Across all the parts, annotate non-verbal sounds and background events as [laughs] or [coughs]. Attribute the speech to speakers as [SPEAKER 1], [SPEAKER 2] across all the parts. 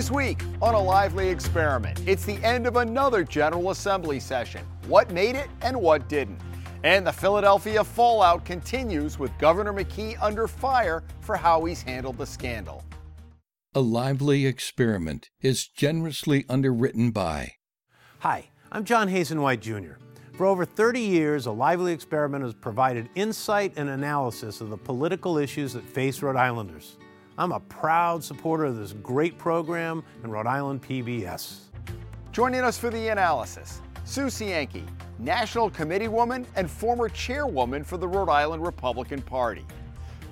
[SPEAKER 1] This week on a lively experiment, it's the end of another General Assembly session. What made it and what didn't? And the Philadelphia fallout continues with Governor McKee under fire for how he's handled the scandal.
[SPEAKER 2] A Lively Experiment is generously underwritten by.
[SPEAKER 3] Hi, I'm John Hazen White Jr. For over 30 years, A Lively Experiment has provided insight and analysis of the political issues that face Rhode Islanders. I'm a proud supporter of this great program in Rhode Island PBS.
[SPEAKER 1] Joining us for the analysis, Sue Cienki, National Committee Woman and former Chairwoman for the Rhode Island Republican Party.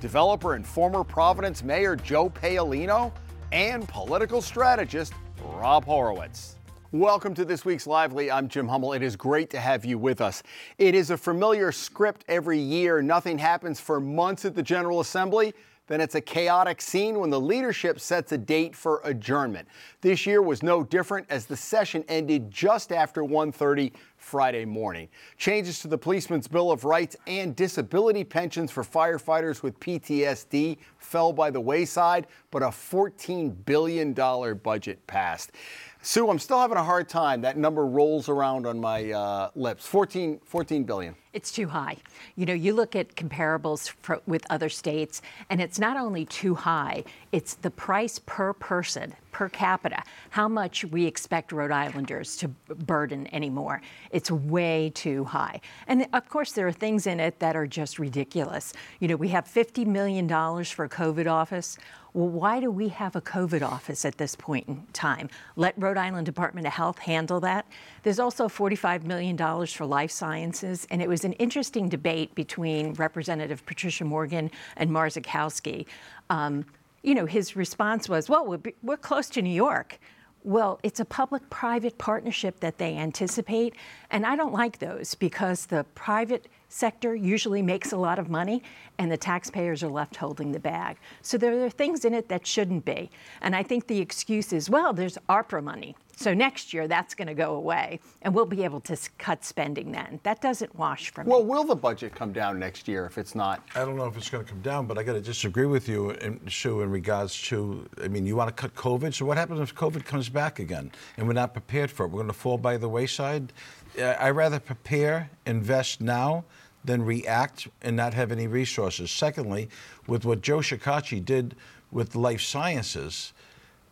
[SPEAKER 1] Developer and former Providence Mayor Joe Paolino and political strategist Rob Horowitz. Welcome to this week's Lively. I'm Jim Hummel. It is great to have you with us. It is a familiar script every year. Nothing happens for months at the General Assembly. Then it's a chaotic scene when the leadership sets a date for adjournment. This year was no different as the session ended just after 1:30 Friday morning. Changes to the Policeman's Bill of Rights and disability pensions for firefighters with PTSD fell by the wayside, but a $14 billion budget passed. Sue, I'm still having a hard time. That number rolls around on my uh, lips. 14, 14 billion.
[SPEAKER 4] It's too high. You know, you look at comparables for, with other states, and it's not only too high, it's the price per person, per capita, how much we expect Rhode Islanders to burden anymore. It's way too high. And of course, there are things in it that are just ridiculous. You know, we have $50 million for a COVID office. Well, why do we have a COVID office at this point in time? Let Rhode Island Department of Health handle that. There's also $45 million for life sciences, and it was an interesting debate between Representative Patricia Morgan and Marszalkowski. Um, you know, his response was, well, we're, we're close to New York. Well, it's a public private partnership that they anticipate. And I don't like those because the private sector usually makes a lot of money and the taxpayers are left holding the bag. So there are things in it that shouldn't be. And I think the excuse is, well, there's ARPA money. So next year that's going to go away and we'll be able to cut spending then. That doesn't wash for me.
[SPEAKER 1] Well, will the budget come down next year if it's not?
[SPEAKER 5] I don't know if it's going to come down, but I got to disagree with you, in, Sue, in regards to, I mean, you want to cut COVID. So what happens if COVID comes back again and we're not prepared for it? We're going to fall by the wayside. I rather prepare, invest now than react and not have any resources. Secondly, with what Joe Shekarchi did with life sciences,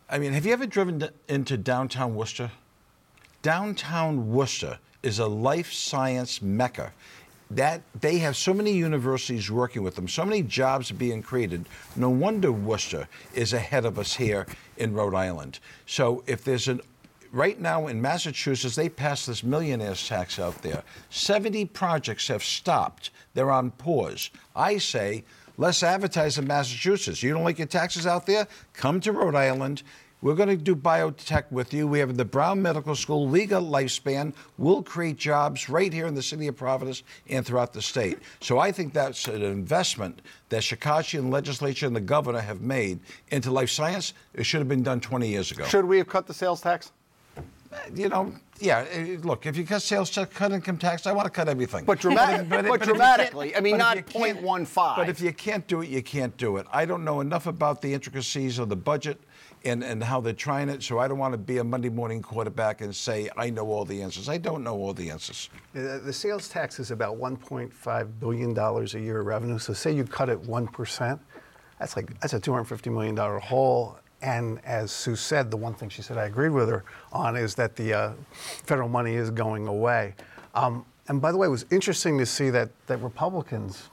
[SPEAKER 5] I mean, have you ever driven into downtown Worcester? Downtown Worcester is a life science mecca. That they have so many universities working with them, so many jobs being created. No wonder Worcester is ahead of us here in Rhode Island. So if there's an right now in Massachusetts, they passed this millionaire's tax out there. 70 projects have stopped. They're on pause. I say, let's advertise in Massachusetts. You don't like your taxes out there? Come to Rhode Island. We're going to do biotech with you. We have the Brown Medical School, legal lifespan. We'll create jobs right here in the city of Providence and throughout the state. So I think that's an investment that Shekarchi and legislature and the governor have made into life science. It should have been done 20 years ago.
[SPEAKER 1] Should we have cut the sales tax?
[SPEAKER 5] You know, yeah. Eh, look, if you cut sales tax, cut income tax, I want to cut everything.
[SPEAKER 1] But, dramatic, but, but, but dramatically, I mean, not 0.15.
[SPEAKER 5] But if you can't do it, you can't do it. I don't know enough about the intricacies of the budget and, and how they're trying it, so I don't want to be a Monday morning quarterback and say I know all the answers. I don't know all the answers.
[SPEAKER 6] The sales tax is about 1.5 billion dollars a year of revenue. So say you cut it one percent, that's like that's a 250 million dollar hole and as Sue said, the one thing she said I agreed with her on is that the uh, federal money is going away. Um, and by the way, it was interesting to see that, that Republicans,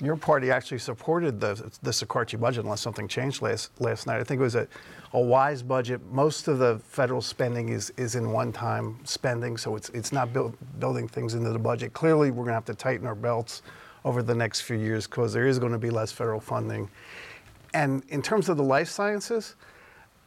[SPEAKER 6] your party actually supported the, the Shekarchi budget unless something changed last, last night. I think it was a, a wise budget. Most of the federal spending is, is in one-time spending, so it's, it's not build, building things into the budget. Clearly, we're going to have to tighten our belts over the next few years because there is going to be less federal funding. And in terms of the life sciences,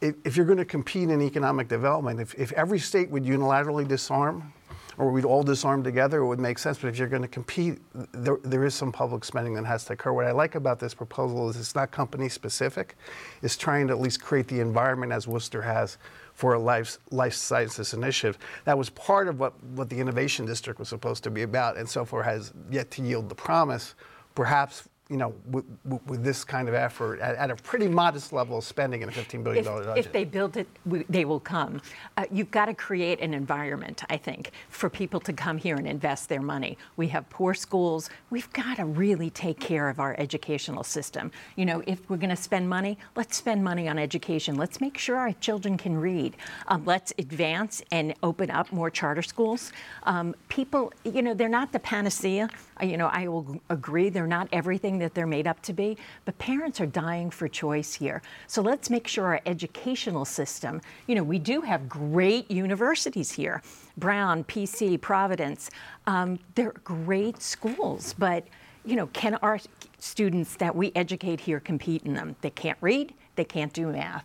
[SPEAKER 6] if you're going to compete in economic development, if, if every state would unilaterally disarm, or we'd all disarm together, it would make sense. But if you're going to compete, there, there is some public spending that has to occur. What I like about this proposal is it's not company specific. It's trying to at least create the environment as Worcester has for a life, life sciences initiative. That was part of what, what the Innovation District was supposed to be about, and so far has yet to yield the promise. Perhaps you know, with, with this kind of effort at, at, a pretty modest level of spending in a $15 billion
[SPEAKER 4] if,
[SPEAKER 6] budget?
[SPEAKER 4] If they build it, they will come. Uh, you've got to create an environment, I think, for people to come here and invest their money. We have poor schools. We've got to really take care of our educational system. You know, if we're going to spend money, let's spend money on education. Let's make sure our children can read. Um, let's advance and open up more charter schools. Um, people, you know, they're not the panacea. You know, I will agree they're not everything that they're made up to be, but parents are dying for choice here. So let's make sure our educational system, you know, we do have great universities here Brown, PC, Providence. Um, they're great schools, but, you know, can our students that we educate here compete in them? They can't read, they can't do math.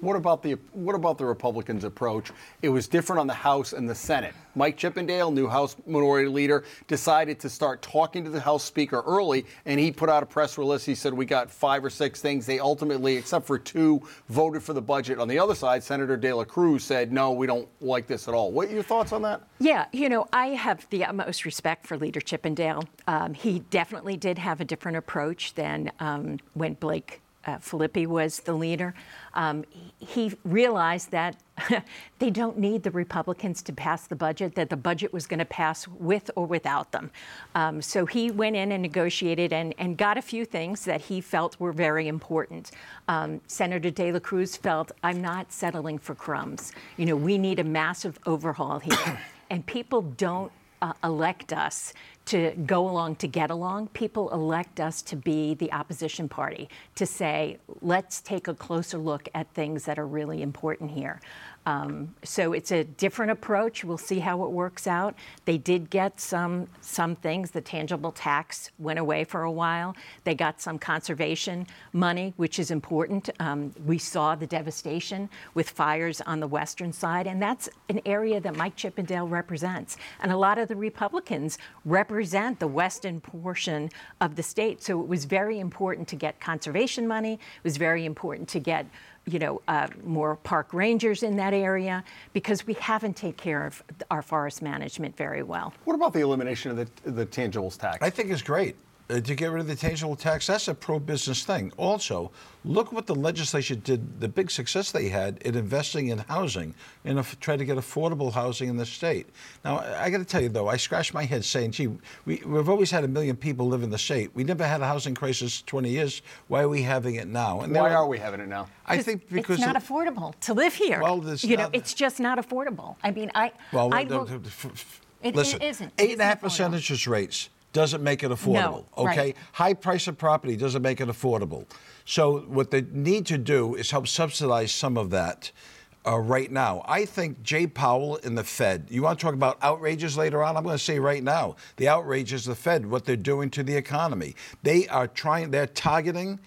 [SPEAKER 1] What about the what about the Republicans' approach? It was different on the House and the Senate. Mike Chippendale, new House Minority Leader, decided to start talking to the House Speaker early, and he put out a press release. He said we got five or six things. They ultimately, except for two, voted for the budget. On the other side, Senator De La Cruz said no, we don't like this at all. What are your thoughts on that?
[SPEAKER 4] Yeah, you know, I have the utmost respect for Leader Chippendale. Um, he definitely did have a different approach than um, when Blake uh, Filippi was the leader, um, he realized that [laughs] they don't need the Republicans to pass the budget, that the budget was going to pass with or without them. Um, so he went in and negotiated and, and, got a few things that he felt were very important. Um, Senator De La Cruz felt, I'm not settling for crumbs. You know, we need a massive overhaul here. [coughs] and people don't uh, elect us to go along to get along. People elect us to be the opposition party, to say, let's take a closer look at things that are really important here. Um, so it's a different approach. We'll see how it works out. They did get some some things. The tangible tax went away for a while. They got some conservation money, which is important. Um, we saw the devastation with fires on the western side, and that's an area that Mike Chippendale represents. And a lot of the Republicans represent the western portion of the state. So it was very important to get conservation money. It was very important to get you know, uh, more park rangers in that area because we haven't taken care of our forest management very well.
[SPEAKER 1] What about the elimination of the, the tangibles tax?
[SPEAKER 5] I think it's great uh, to get rid of the tangible tax, that's a pro business thing. Also, look what the legislature did, the big success they had in investing in housing and try trying to get affordable housing in the state. Now, I got to tell you, though, I scratched my head saying, gee, we, have always had a million people live in the state. We never had a housing crisis 20 years. Why are we having it now?
[SPEAKER 1] And Why are we having it now?
[SPEAKER 4] I think because it's not it, affordable to live here. Well, you know, it's just not affordable. I mean, I.
[SPEAKER 5] Well,
[SPEAKER 4] I
[SPEAKER 5] look, it, listen, it isn't. Eight and a half percent interest rates doesn't make it affordable.
[SPEAKER 4] No,
[SPEAKER 5] okay,
[SPEAKER 4] right.
[SPEAKER 5] high price of property doesn't make it affordable. So what they need to do is help subsidize some of that. Uh, right now. I think Jay Powell and the Fed, you want to talk about outrages later on? I'm going to say right now the outrage is the Fed, what they're doing to the economy. They are trying, they're targeting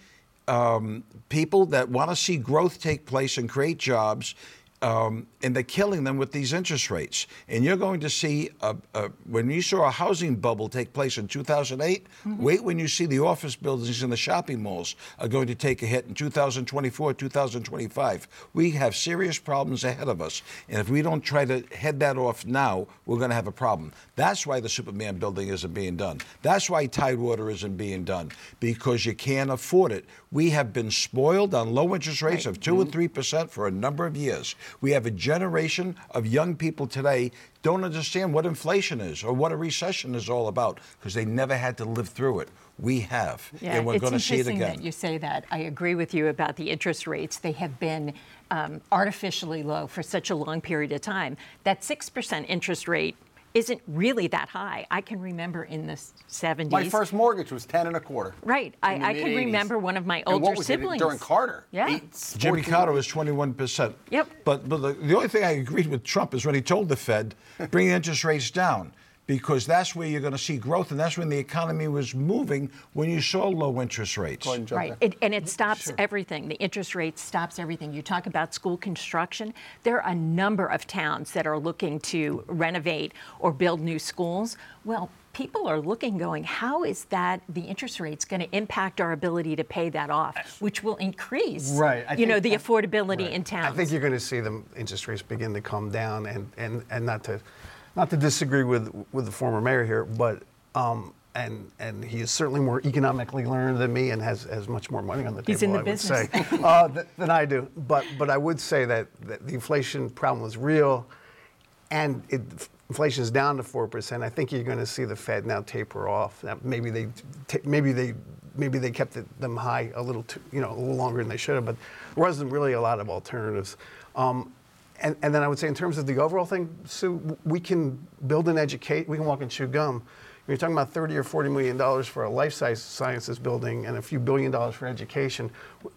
[SPEAKER 5] um, people that want to see growth take place and create jobs um, and they're killing them with these interest rates. And you're going to see, a, a, when you saw a housing bubble take place in 2008, mm-hmm. wait when you see the office buildings and the shopping malls are going to take a hit in 2024, 2025. We have serious problems ahead of us. And if we don't try to head that off now, we're going to have a problem. That's why the Superman building isn't being done. That's why Tidewater isn't being done, because you can't afford it. We have been spoiled on low interest rates right. of 2 mm-hmm. and 3% for a number of years. We have a generation of young people today don't understand what inflation is or what a recession is all about because they never had to live through it. We have,
[SPEAKER 4] yeah,
[SPEAKER 5] and we're going to see it again.
[SPEAKER 4] That you say that. I agree with you about the interest rates. They have been um, artificially low for such a long period of time. That six percent interest rate isn't really that high. I can remember in the 70s.
[SPEAKER 1] My first mortgage was 10 and a quarter.
[SPEAKER 4] Right. I, I can remember one of my older siblings.
[SPEAKER 1] during Carter?
[SPEAKER 4] Yeah.
[SPEAKER 1] Eight,
[SPEAKER 5] Jimmy Carter was 21%.
[SPEAKER 4] Yep.
[SPEAKER 5] But, but the, the only thing I agreed with Trump is when he told the Fed, bring interest rates down because that's where you're going to see growth, and that's when the economy was moving when you saw low interest rates.
[SPEAKER 4] Right, it, and it stops sure. everything. The interest rate stops everything. You talk about school construction. There are a number of towns that are looking to renovate or build new schools. Well, people are looking going how is that the interest rates going to impact our ability to pay that off which will increase
[SPEAKER 6] right
[SPEAKER 4] I you know the affordability right. in town
[SPEAKER 6] i think you're going to see the interest rates begin to come down and and and not to not to disagree with with the former mayor here, but um, and and he is certainly more economically learned than me and has, has much more money on the
[SPEAKER 4] He's
[SPEAKER 6] table.
[SPEAKER 4] the
[SPEAKER 6] I would say,
[SPEAKER 4] business.
[SPEAKER 6] uh, th- than I do. But but I would say that, that the inflation problem was real, and it, inflation is down to four percent. I think you're going to see the Fed now taper off. Now, maybe they ta- maybe they maybe they kept it, them high a little too, you know a little longer than they should have. But there wasn't really a lot of alternatives. Um, and, and then I would say, in terms of the overall thing, Sue, we can build and educate. We can walk and chew gum. When you're talking about 30 or 40 million dollars for a life sciences building and a few billion dollars for education,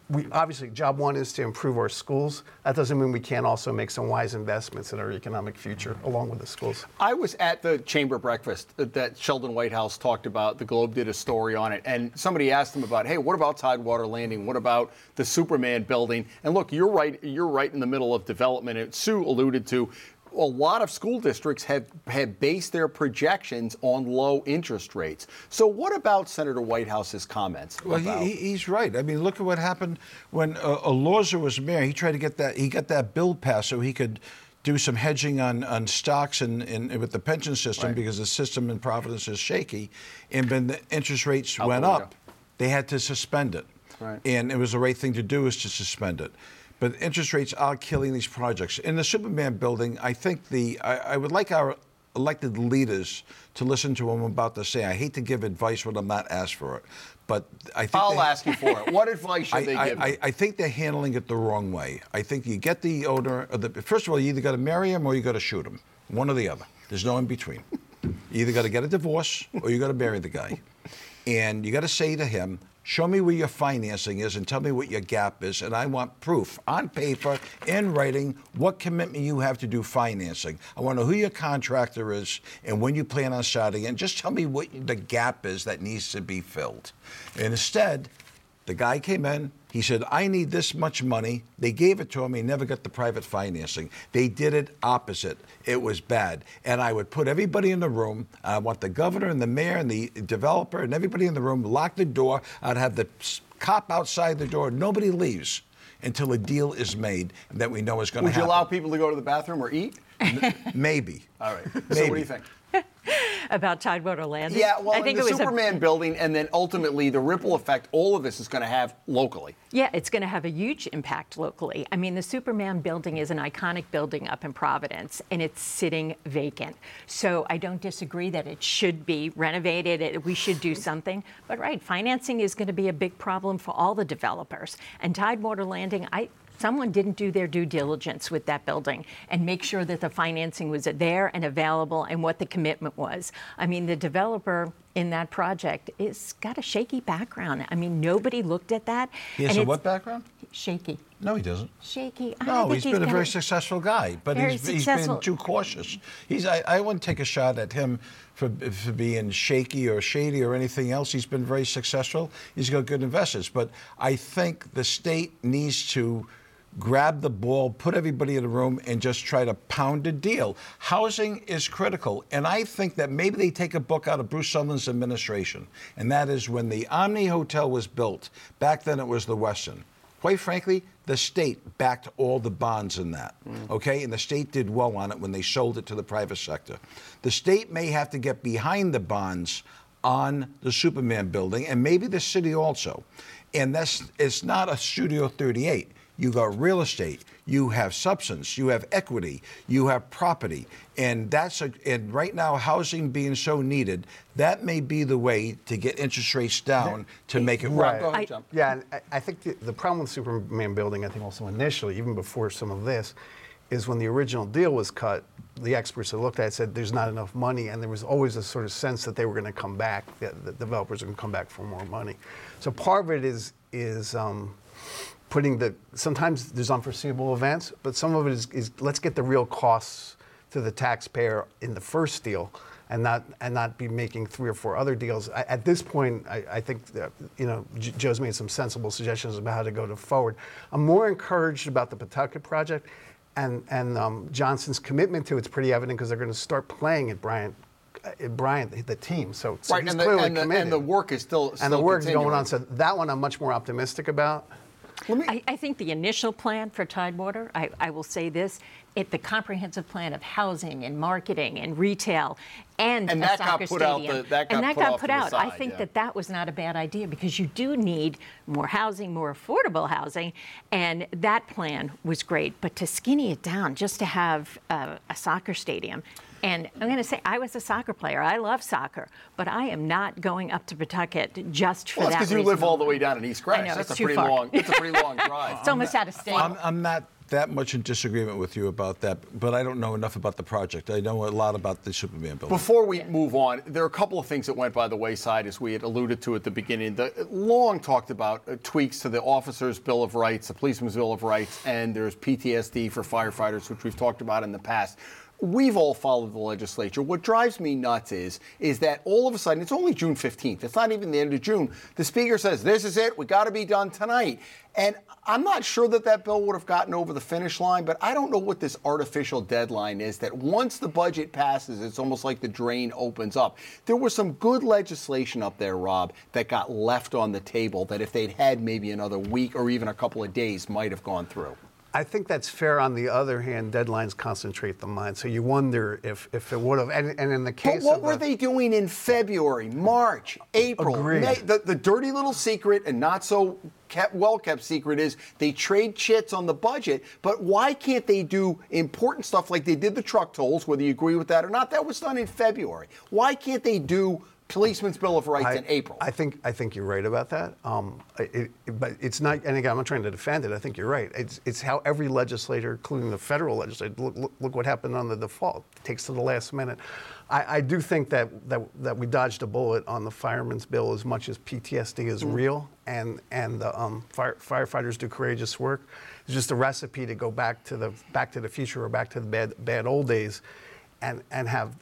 [SPEAKER 6] we obviously job one is to improve our schools. That doesn't mean we can't also make some wise investments in our economic future along with the schools.
[SPEAKER 1] I was at the chamber breakfast that Sheldon Whitehouse talked about. The Globe did a story on it, and somebody asked him about, "Hey, what about Tidewater Landing? What about the Superman building?" And look, you're right. You're right in the middle of development. And Sue alluded to. A lot of school districts have, have based their projections on low interest rates. So, what about Senator Whitehouse's comments?
[SPEAKER 5] Well, he, he- he's right. I mean, look at what happened when uh, Elorza was mayor. He tried to get that. He got that bill passed so he could do some hedging on, on stocks and, and with the pension system
[SPEAKER 1] Right.
[SPEAKER 5] because the system in Providence is shaky, and when the interest rates
[SPEAKER 1] Out
[SPEAKER 5] went
[SPEAKER 1] the
[SPEAKER 5] up, they had to suspend it.
[SPEAKER 1] Right.
[SPEAKER 5] And it was the right thing to do is to suspend it. But interest rates are killing these projects. In the Superman building, I think the I, I would like our elected leaders to listen to what I'm about to Say, I hate to give advice when I'm not asked for it, but I think
[SPEAKER 1] I'll
[SPEAKER 5] they,
[SPEAKER 1] ask you for it. What advice should
[SPEAKER 5] I,
[SPEAKER 1] they give?
[SPEAKER 5] I, I, think they're handling it the wrong way. I think you get the owner. Of the, first of all, you either got to marry him or you got to shoot him. One or the other. There's no in between. You either got to get a divorce or you got to marry the guy. And you got to say to him, show me where your financing is and tell me what your gap is. And I want proof on paper, in writing, what commitment you have to do financing. I want to know who your contractor is and when you plan on starting. And just tell me what the gap is that needs to be filled. And instead, the guy came in. He said, I need this much money. They gave it to him. He never got the private financing. They did it opposite. It was bad. And I would put everybody in the room. I want the governor and the mayor and the developer and everybody in the room, lock the door. I'd have the cop outside the door. Nobody leaves until a deal is made that we know is going to happen.
[SPEAKER 1] Would you allow people to go to the bathroom or eat?
[SPEAKER 5] Maybe.
[SPEAKER 1] All right. So, what do you think?
[SPEAKER 4] About Tidewater Landing.
[SPEAKER 1] Yeah, well,
[SPEAKER 4] I think
[SPEAKER 1] the
[SPEAKER 4] it was a-
[SPEAKER 1] Superman building, and then ultimately the ripple effect all of this is going to have locally.
[SPEAKER 4] Yeah, it's going to have a huge impact locally. I mean, the Superman building is an iconic building up in Providence, and it's sitting vacant. So I don't disagree that it should be renovated. It, we should do something. But right, financing is going to be a big problem for all the developers. And Tidewater Landing, I. Someone didn't do their due diligence with that building and make sure that the financing was there and available and what the commitment was. I mean, the developer in that project is got a shaky background. I mean, nobody looked at that.
[SPEAKER 5] He has a what background?
[SPEAKER 4] Shaky.
[SPEAKER 5] No, he doesn't.
[SPEAKER 4] Shaky. I
[SPEAKER 5] No,
[SPEAKER 4] think
[SPEAKER 5] he's been a very successful guy, but he's, he's
[SPEAKER 4] successful.
[SPEAKER 5] been too cautious. He's I, I wouldn't take a shot at him for, for being shaky or shady or anything else. He's been very successful. He's got good investors, but I think the state needs to grab the ball, put everybody in a room, and just try to pound a deal. Housing is critical, and I think that maybe they take a book out of Bruce Sundlun's administration, and that is when the Omni Hotel was built. Back then, it was the Westin. Quite frankly, the state backed all the bonds in that, mm. okay? And the state did well on it when they sold it to the private sector. The state may have to get behind the bonds on the Superman building, and maybe the city also. And that's it's not a Studio 38. You got real estate, you have substance, you have equity, you have property, and that's a, and right now housing being so needed, that may be the way to get interest rates down to make it work.
[SPEAKER 1] Go ahead,
[SPEAKER 4] I-
[SPEAKER 6] Yeah, I, I think the, the problem with Superman building, I think also initially, even before some of this, is when the original deal was cut, the experts that looked at it said there's not enough money, and there was always a sort of sense that they were going to come back, that the developers are going to come back for more money. So part of it is is um, putting the sometimes there's unforeseeable events, but some of it is, is let's get the real costs to the taxpayer in the first deal and not and not be making three or four other deals. I, at this point, I, I think that, you know J- Joe's made some sensible suggestions about how to go to forward. I'm more encouraged about the Pawtucket project, and and um, Johnson's commitment to it's pretty evident because they're going to start playing at Bryant. At Bryant, the team. So, so
[SPEAKER 1] Right,
[SPEAKER 6] he's
[SPEAKER 1] and the,
[SPEAKER 6] clearly
[SPEAKER 1] and, the, and the work is still
[SPEAKER 6] and
[SPEAKER 1] still
[SPEAKER 6] the work's going on. So that one I'm much more optimistic about.
[SPEAKER 4] I, I, think the initial plan for Tidewater, I, I will say this, it, the comprehensive plan of housing and marketing and retail and,
[SPEAKER 1] and
[SPEAKER 4] a
[SPEAKER 1] that
[SPEAKER 4] soccer
[SPEAKER 1] got put
[SPEAKER 4] stadium.
[SPEAKER 1] Out the, that got
[SPEAKER 4] and that
[SPEAKER 1] put
[SPEAKER 4] got put out.
[SPEAKER 1] Side,
[SPEAKER 4] I think
[SPEAKER 1] yeah.
[SPEAKER 4] that that was not a bad idea because you do need more housing, more affordable housing, and that plan was great. But to skinny it down just to have uh, a soccer stadium and I'm going to say, I was a soccer player. I love soccer, but I am not going up to Pawtucket just for
[SPEAKER 1] well,
[SPEAKER 4] that.
[SPEAKER 1] because you live all the way down in East Greenwich.
[SPEAKER 4] I know,
[SPEAKER 1] that's
[SPEAKER 4] it's
[SPEAKER 1] a pretty
[SPEAKER 4] too far.
[SPEAKER 1] long. It's a pretty long [laughs] drive.
[SPEAKER 4] it's almost out of state.
[SPEAKER 5] I'm, I'm not that much in disagreement with you about that, but I don't know enough about the project. I know a lot about the Superman building.
[SPEAKER 1] Before we move on, there are a couple of things that went by the wayside, as we had alluded to at the beginning. The long talked about uh, tweaks to the Officers' Bill of Rights, the Policeman's Bill of Rights, and there's PTSD for firefighters, which we've talked about in the past. We've all followed the legislature. What drives me nuts is is that all of a sudden it's only June 15th. It's not even the end of June. The speaker says this is it. We got to be done tonight. And I'm not sure that that bill would have gotten over the finish line, but I don't know what this artificial deadline is that once the budget passes, it's almost like the drain opens up. There was some good legislation up there, Rob, that got left on the table that if they'd had maybe another week or even a couple of days might have gone through.
[SPEAKER 6] I think that's fair. On the other hand, deadlines concentrate the mind, so you wonder if, if it would have. And, and in the case of.
[SPEAKER 1] But what were
[SPEAKER 6] the,
[SPEAKER 1] they doing in February, March, April,
[SPEAKER 6] Agreed.
[SPEAKER 1] May? The, the dirty little secret and not so kept, well kept secret is they trade chits on the budget. But why can't they do important stuff like they did the truck tolls, whether you agree with that or not? That was done in February. Why can't they do Policeman's Bill of Rights
[SPEAKER 6] I,
[SPEAKER 1] in April?
[SPEAKER 6] I think I think you're right about that. Um, it, it, but it's not. And again, I'm not trying to defend it. I think you're right. It's it's how every legislator, including the federal legislature, look, look, look what happened on the default. It takes to the last minute. I, I, do think that, that that we dodged a bullet on the fireman's bill as much as PTSD is
[SPEAKER 1] Mm.
[SPEAKER 6] real, and and the um, fire, firefighters do courageous work. It's just a recipe to go back to the back to the future or back to the bad bad old days, and and have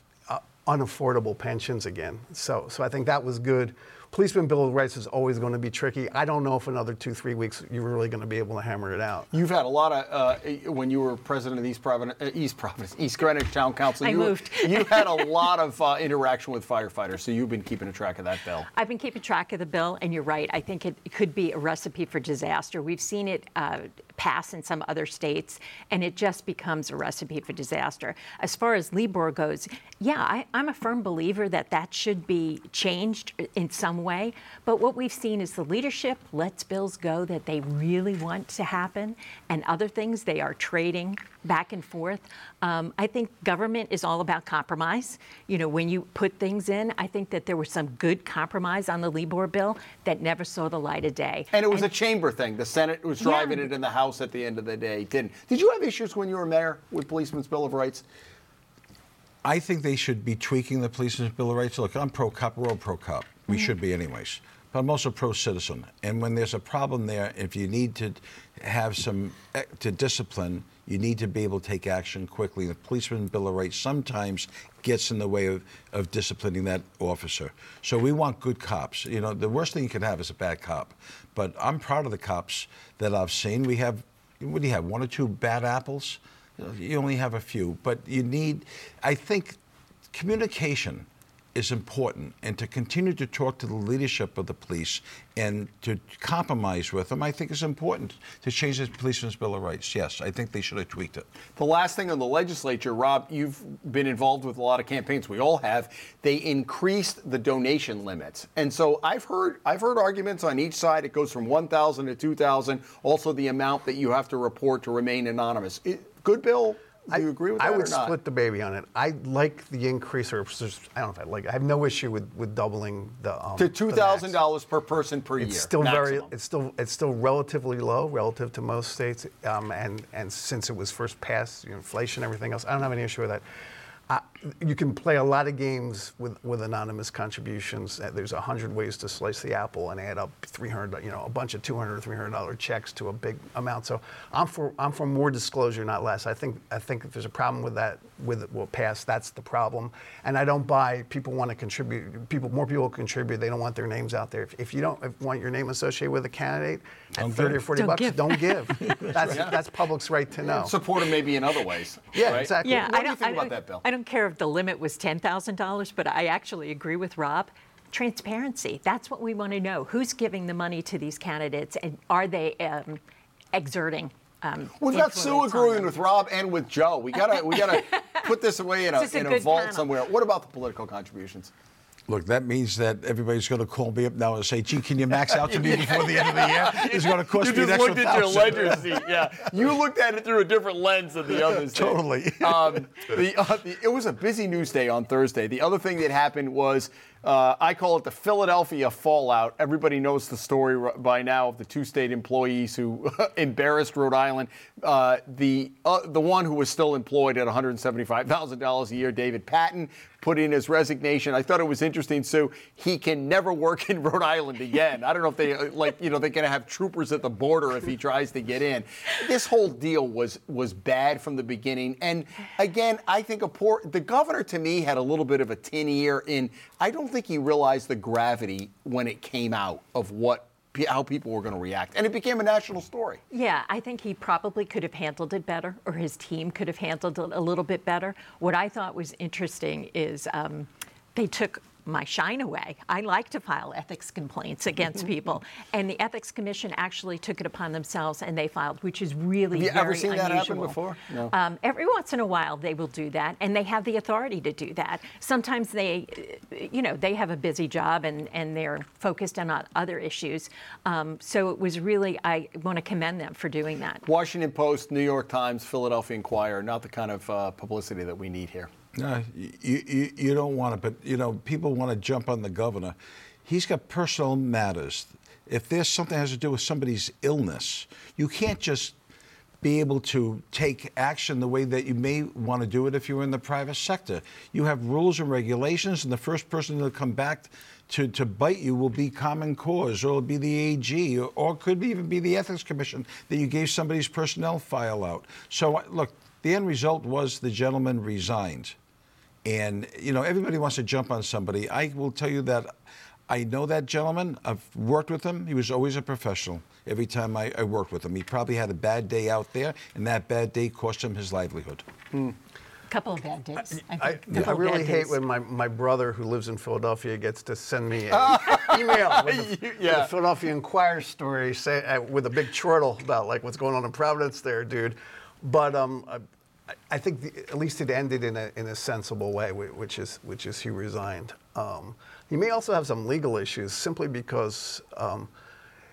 [SPEAKER 6] unaffordable pensions again. So, so I think that was good. Policeman Bill of Rights is always going to be tricky. I don't know if another two, three weeks you're really going to be able to hammer it out.
[SPEAKER 1] You've had a lot of uh, when you were president of East Providence, uh, East Providence, East Greenwich Town Council.
[SPEAKER 4] I
[SPEAKER 1] you,
[SPEAKER 4] moved. [laughs]
[SPEAKER 1] you had a lot of uh, interaction with firefighters, so you've been keeping a track of that bill.
[SPEAKER 4] I've been keeping track of the bill, and you're right. I think it could be a recipe for disaster. We've seen it uh, pass in some other states, and it just becomes a recipe for disaster. As far as LEOBOR goes, yeah, I, I'm a firm believer that that should be changed in some way. But what we've seen is the leadership lets bills go that they really want to happen, and other things they are trading back and forth. Um, I think government is all about compromise. You know, when you put things in, I think that there was some good compromise on the LEOBOR bill that never saw the light of day.
[SPEAKER 1] And it was a chamber thing. The Senate was driving
[SPEAKER 4] Yeah.
[SPEAKER 1] it, and the House at the end of the day didn't. Did you have issues when you were mayor with Policeman's Bill of Rights?
[SPEAKER 5] I think they should be tweaking the policeman's bill of rights. Look, I'm pro cop. We're all pro cop. We should be, anyways. But I'm also pro citizen. And when there's a problem there, if you need to have some eh, to discipline, you need to be able to take action quickly. The policeman's bill of rights sometimes gets in the way of, of disciplining that officer. So we want good cops. You know, the worst thing you can have is a bad cop. But I'm proud of the cops that I've seen. We have, what do you have, one or two bad apples? You only have a few, but you need, I think, communication is important and to continue to talk to the leadership of the police and to compromise with them, I think is important to change the policeman's bill of rights. Yes, I think they should have tweaked it.
[SPEAKER 1] The last thing on the legislature, Rob, you've been involved with a lot of campaigns. We all have. They increased the donation limits, and so I've heard I've heard arguments on each side. It goes from 1,000 to 2,000. Also, the amount that you have to report to remain anonymous. It, good bill. Do you agree with that
[SPEAKER 6] I would split the baby on it. I like the increase, or I don't know if I like. I have no issue with, with doubling the um,
[SPEAKER 1] to two thousand dollars per person per
[SPEAKER 6] It's
[SPEAKER 1] year.
[SPEAKER 6] still very, it's still, it's still relatively low relative to most states, um, and and since it was first passed, you know, inflation, everything else, I don't have any issue with that. Uh, you can play a lot of games with, with anonymous contributions. Uh, There's a hundred ways to slice the apple and add up 300, you know, a bunch of 200 or 300 dollar checks to a big amount. So I'm for I'm for more disclosure, not less. I think I think if there's a problem with that, with it will pass. That's the problem. And I don't buy people want to contribute. People more people contribute. They don't want their names out there. If, if you don't if you want your name associated with a candidate at
[SPEAKER 5] Don't
[SPEAKER 6] 30 or
[SPEAKER 5] give.
[SPEAKER 6] 40
[SPEAKER 4] Don't
[SPEAKER 6] bucks,
[SPEAKER 4] give.
[SPEAKER 6] don't give. [laughs] that's that's public's right to know.
[SPEAKER 1] Support them maybe in other ways.
[SPEAKER 6] Yeah,
[SPEAKER 1] right?
[SPEAKER 6] exactly.
[SPEAKER 4] Yeah,
[SPEAKER 1] What
[SPEAKER 4] I
[SPEAKER 1] do you
[SPEAKER 4] don't,
[SPEAKER 1] think
[SPEAKER 4] I
[SPEAKER 1] about
[SPEAKER 4] don't-
[SPEAKER 1] that bill?
[SPEAKER 4] I don't care if the limit was ten thousand dollars, but I actually agree with Rob. transparency. That's what we want to know. Who's giving the money to these candidates, and are they um, exerting? Um,
[SPEAKER 1] We've got Sue agreeing with Rob and with Joe. We gotta we gotta [laughs] put this away in a,
[SPEAKER 4] a
[SPEAKER 1] in a vault
[SPEAKER 4] panel.
[SPEAKER 1] somewhere. What about the political contributions?
[SPEAKER 5] Look, that means that everybody's going to call me up now and say, "Gee, can you max out to me [laughs] before the end of the year? It's going to cost
[SPEAKER 1] You
[SPEAKER 5] me an
[SPEAKER 1] just looked at your
[SPEAKER 5] thousand."
[SPEAKER 1] ledger sheet. Yeah, you looked at it through a different lens than the others.
[SPEAKER 5] Totally.
[SPEAKER 1] Um, the, uh, the, it was a busy news day on Thursday. The other thing that happened was uh, I call it the Philadelphia fallout. Everybody knows the story by now of the two state employees who [laughs] embarrassed Rhode Island. Uh, the uh, the one who was still employed at $175,000 a year, David Patten, put in his resignation. I thought it was interesting. So he can never work in [laughs] Rhode Island again. I don't know if they uh, like you know they're going to have troopers at the border if he tries to get in. This whole deal was was bad from the beginning. And again, I think a poor the governor to me had a little bit of a tin ear in. I don't think he realized the gravity when it came out of what how people were going to react, and it became a national story.
[SPEAKER 4] Yeah, I think he probably could have handled it better, or his team could have handled it a little bit better. What I thought was interesting is um, they took my shine away. I like to file ethics complaints against [laughs] people, and the ethics commission actually took it upon themselves and they filed, which is really
[SPEAKER 1] Have you
[SPEAKER 4] very
[SPEAKER 1] ever seen that happen before? No.
[SPEAKER 4] Um, every once in a while, they will do that, and they have the authority to do that. Sometimes they, you know, they have a busy job and, and they're focused on other issues. Um, so it was really, I want to commend them for doing that.
[SPEAKER 1] Washington Post, New York Times, Philadelphia Inquirer, not the kind of uh, publicity that we need here.
[SPEAKER 5] No, you, you, you don't want it, but you know, people want to jump on the governor. He's got personal matters. If there's something that has to do with somebody's illness, you can't just be able to take action the way that you may want to do it if you're in the private sector. You have rules and regulations, and the first person to come back to, to bite you will be Common Cause, or it'll be the AG, or, or it could even be the Ethics Commission that you gave somebody's personnel file out. So, look, the end result was the gentleman resigned. And, you know, everybody wants to jump on somebody. I will tell you that I know that gentleman. I've worked with him. He was always a professional every time I, I worked with him. He probably had a bad day out there, and that bad day cost him his livelihood.
[SPEAKER 4] A couple of bad days. I,
[SPEAKER 6] I,
[SPEAKER 4] think. Couple
[SPEAKER 6] I really hate
[SPEAKER 4] days.
[SPEAKER 6] when my, my brother who lives in Philadelphia gets to send me an [laughs] email with the, with
[SPEAKER 1] Yeah.
[SPEAKER 6] the Philadelphia Inquirer story say, uh, with a big chortle about like what's going on in Providence there, dude. But um, I, I think the, at least it ended in a, in a sensible way, which is which is he resigned. Um, he may also have some legal issues simply because. Um,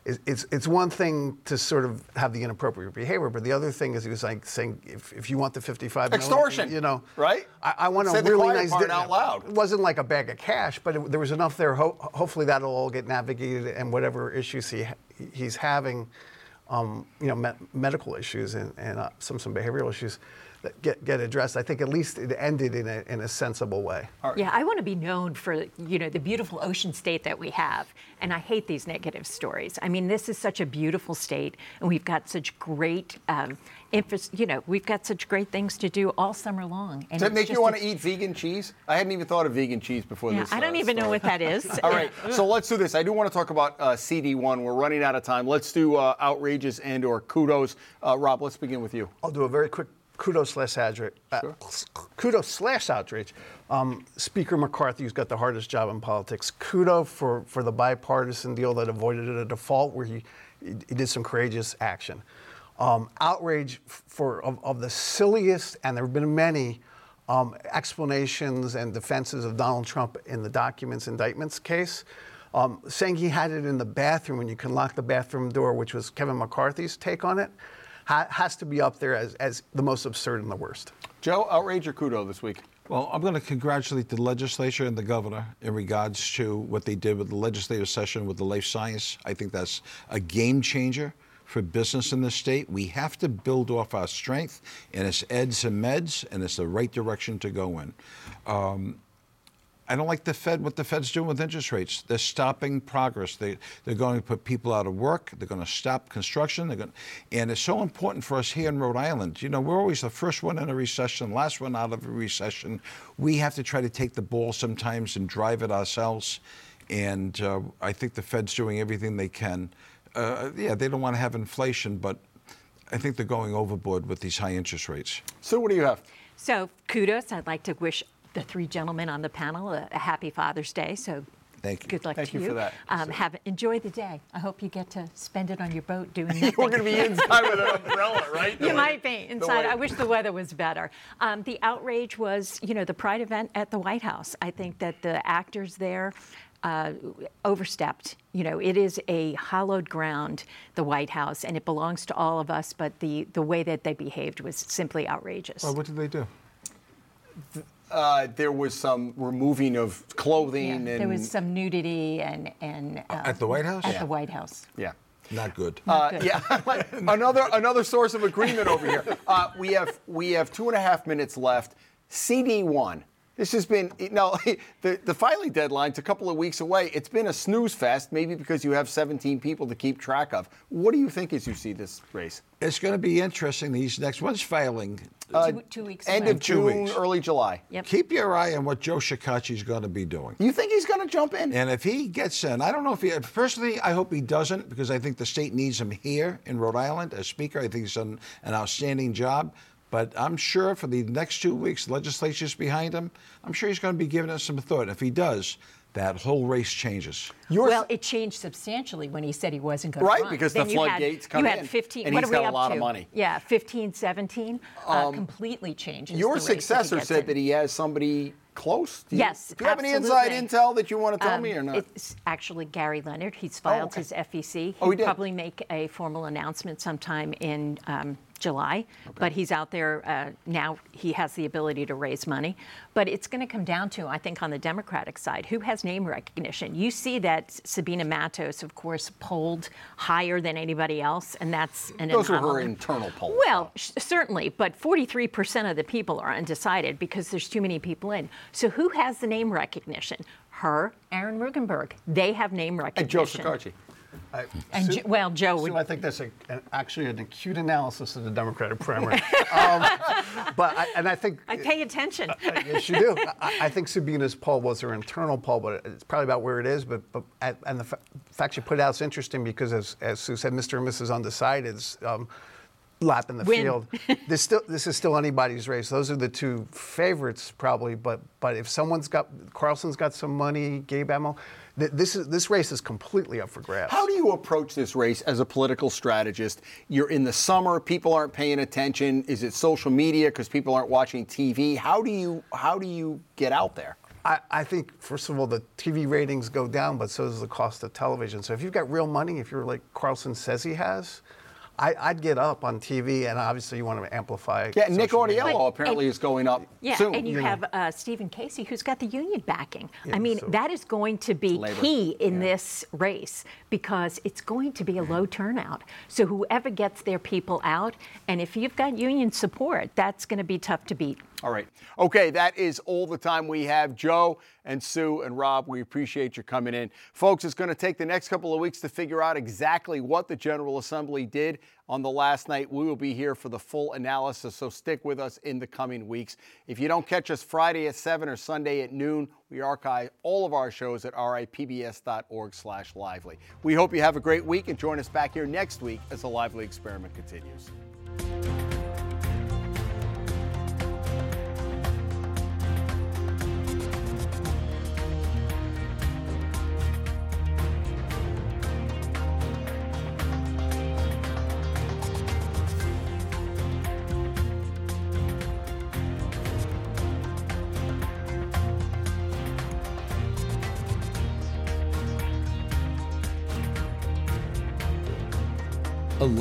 [SPEAKER 6] it- it's, it's one thing to sort of have the inappropriate behavior, but the other thing is he was like saying, if, if you want the 55
[SPEAKER 1] Extortion,
[SPEAKER 6] you know,
[SPEAKER 1] right?
[SPEAKER 6] I, I want
[SPEAKER 1] Say
[SPEAKER 6] a really nice
[SPEAKER 1] part
[SPEAKER 6] dinner.
[SPEAKER 1] out loud.
[SPEAKER 6] It wasn't like a bag of cash, but it, there was enough there. Ho- hopefully, that'll all get navigated, and whatever issues he he's having, um, you know, me- medical issues and, and uh, some some behavioral issues get get addressed. I think at least it ended in a in a sensible way.
[SPEAKER 4] Yeah, I want to be known for you know the beautiful ocean state that we have, and I hate these negative stories. I mean, this is such a beautiful state, and we've got such great, um, infra- you know, we've got such great things to do all summer long. And
[SPEAKER 1] Does that
[SPEAKER 4] it's
[SPEAKER 1] make you want to eat vegan cheese? I hadn't even thought of vegan cheese before
[SPEAKER 4] Yeah,
[SPEAKER 1] this.
[SPEAKER 4] I don't
[SPEAKER 1] uh,
[SPEAKER 4] even know what that is. [laughs]
[SPEAKER 1] All right, so let's do this. I do want to talk about uh, CD1. We're running out of time. Let's do uh, outrages and or kudos. Uh, Rob, let's begin with you.
[SPEAKER 6] I'll do a very quick kudos slash outrage. Uh, kudos slash outrage. Um, Speaker McCarthy, who's got the hardest job in politics. Kudos for, for the bipartisan deal that avoided a default, where he, he did some courageous action. Um, outrage for of, of the silliest, and there have been many. Um, explanations and defenses of Donald Trump in the documents indictments case, um, saying he had it in the bathroom when you can lock the bathroom door, which was Kevin McCarthy's take on it, ha- has to be up there as, as the most absurd and the worst.
[SPEAKER 1] Joe, outrage or kudo this week?
[SPEAKER 5] Well, I'm going to congratulate the legislature and the governor in regards to what they did with the legislative session with the life science. I think that's a game changer for business in the state. We have to build off our strength, and it's eds and meds, and it's the right direction to go in. Um, I don't like the Fed, what the Fed's doing with interest rates. They're stopping progress. They, they're going to put people out of work. They're going to stop construction. They're going, and it's so important for us here in Rhode Island. You know, we're always the first one in a recession, last one out of a recession. We have to try to take the ball sometimes and drive it ourselves. And uh, I think the Fed's doing everything they can. Uh, yeah, they don't want to have inflation, but I think they're going overboard with these high interest rates.
[SPEAKER 1] So, what do you have?
[SPEAKER 4] So kudos. I'd like to wish the three gentlemen on the panel a, a happy Father's Day. So
[SPEAKER 5] Thank you.
[SPEAKER 4] Good luck
[SPEAKER 1] Thank
[SPEAKER 4] to
[SPEAKER 1] you
[SPEAKER 4] you.
[SPEAKER 1] for that.
[SPEAKER 4] Um, have enjoy the day. I hope you get to spend it on your boat doing [laughs]
[SPEAKER 1] We're going to be inside with an umbrella, right? The
[SPEAKER 4] You
[SPEAKER 1] way-
[SPEAKER 4] might be inside. I wish the weather was better. Um, the outrage was, you know, the Pride event at the White House. I think that the actors there uh, overstepped. You know, it is a hallowed ground, the White House, and it belongs to all of us. But the the way that they behaved was simply outrageous.
[SPEAKER 5] Well, what did they do?
[SPEAKER 1] Uh, there was some removing of
[SPEAKER 4] Yeah,
[SPEAKER 1] clothing and
[SPEAKER 4] there was some nudity and and uh,
[SPEAKER 5] At the White House?
[SPEAKER 4] At
[SPEAKER 5] Yeah.
[SPEAKER 4] the White House.
[SPEAKER 1] yeah.
[SPEAKER 5] Not good.
[SPEAKER 1] Uh,
[SPEAKER 4] Good.
[SPEAKER 1] yeah, [laughs] another another source of agreement over here. Uh, we have we have two and a half minutes left. CD one. This has been no [laughs] the the filing deadline's a couple of weeks away. It's been a snooze fest, maybe because you have 17 people to keep track of. What do you think as you see this race?
[SPEAKER 5] It's going to be interesting. These next one's filing.
[SPEAKER 4] Uh, two, two weeks.
[SPEAKER 1] End
[SPEAKER 4] away.
[SPEAKER 1] of
[SPEAKER 5] Two
[SPEAKER 1] June,
[SPEAKER 5] weeks.
[SPEAKER 1] early July.
[SPEAKER 4] Yep.
[SPEAKER 5] Keep your eye on what Joe Shekarchi's going to be doing.
[SPEAKER 1] You think he's going to jump in?
[SPEAKER 5] And if he gets in, I don't know if he, personally, I hope he doesn't because I think the state needs him here in Rhode Island as Speaker. I think he's done an outstanding job. But I'm sure for the next two weeks, the legislature's behind him. I'm sure he's going to be giving us some thought. If he does, that whole race changes.
[SPEAKER 1] Your-
[SPEAKER 4] well, it changed substantially when he said he wasn't going
[SPEAKER 1] Right,
[SPEAKER 4] to run.
[SPEAKER 1] because the
[SPEAKER 4] Then you had-
[SPEAKER 1] floodgates come
[SPEAKER 4] You
[SPEAKER 1] in,
[SPEAKER 4] had 15.
[SPEAKER 1] and
[SPEAKER 4] what
[SPEAKER 1] he's
[SPEAKER 4] are we
[SPEAKER 1] got a
[SPEAKER 4] up
[SPEAKER 1] lot of
[SPEAKER 4] to?
[SPEAKER 1] money.
[SPEAKER 4] Yeah, 15, 17. uh, completely changes.
[SPEAKER 1] Your
[SPEAKER 4] the race if he
[SPEAKER 1] successor
[SPEAKER 4] gets
[SPEAKER 1] said
[SPEAKER 4] in.
[SPEAKER 1] that he has somebody close. Do you,
[SPEAKER 4] Yes,
[SPEAKER 1] Do you have any inside intel that you want to tell
[SPEAKER 4] Um,
[SPEAKER 1] me or not?
[SPEAKER 4] It's actually Gerry Leonard. He's filed
[SPEAKER 1] okay.
[SPEAKER 4] his FEC.
[SPEAKER 1] Oh, he
[SPEAKER 4] He'll
[SPEAKER 1] did?
[SPEAKER 4] probably make a formal announcement sometime in um, July. But he's out there uh, now. He has the ability to raise money. But it's going to come down to, I think, on the Democratic side, who has name recognition. You see that Sabina Matos, of course, polled higher than anybody else, and that's an
[SPEAKER 1] Those were her internal polls.
[SPEAKER 4] Well, sh- certainly, but 43% of the people are undecided because there's too many people in. So who has the name recognition? Her, Aaron Regunberg. They have name recognition.
[SPEAKER 1] and Joe. Shekarchi.
[SPEAKER 6] I-
[SPEAKER 4] And
[SPEAKER 6] Sue-
[SPEAKER 4] well, Joe
[SPEAKER 6] Sue,
[SPEAKER 4] would.
[SPEAKER 6] I think that's a, an, actually an acute analysis of the Democratic primary. [laughs] um, but I, and I think
[SPEAKER 4] I pay attention.
[SPEAKER 6] yes, you do. I, I think Sabina's poll was her internal poll, but it's probably about where it is. But, but at, and the fa- fact you put it out is interesting because, as, as Sue said, Mr. and Mrs. Undecideds. um, lap in the
[SPEAKER 4] Win.
[SPEAKER 6] field. [laughs] this still this is still anybody's race. Those are the two favorites probably. But but if someone's got Carlson's got some money, Gabe Amo, th- this is this race is completely up for grabs.
[SPEAKER 1] How do you approach this race as a political strategist? You're in the summer, people aren't paying attention. Is it social media because people aren't watching TV? How do you how do you get out there?
[SPEAKER 6] I, I think, first of all, the TV ratings go down, but so does the cost of television. So if you've got real money, if you're like Carlson says he has, I, I'd get up on TV, and obviously you want to amplify.
[SPEAKER 1] Yeah, Nick
[SPEAKER 6] social.
[SPEAKER 4] Autiello
[SPEAKER 1] apparently
[SPEAKER 4] and-
[SPEAKER 1] is going up
[SPEAKER 4] Yeah,
[SPEAKER 1] soon.
[SPEAKER 4] and you,
[SPEAKER 6] you
[SPEAKER 4] have uh, Stephen Casey, who's got the union backing.
[SPEAKER 6] Yeah,
[SPEAKER 4] I mean,
[SPEAKER 6] so-
[SPEAKER 4] that is going to be
[SPEAKER 1] labor.
[SPEAKER 4] key in this race because it's going to be a low turnout. So whoever gets their people out, and if you've got union support, that's going to be tough to beat.
[SPEAKER 1] All right. Okay, that is all the time we have. Joe and Sue and Rob, we appreciate you coming in. Folks, it's going to take the next couple of weeks to figure out exactly what the General Assembly did on the last night. We will be here for the full analysis, so stick with us in the coming weeks. If you don't catch us Friday at 7 or Sunday at noon, we archive all of our shows at ripbs.org slash lively. We hope you have a great week and join us back here next week as the Lively Experiment continues.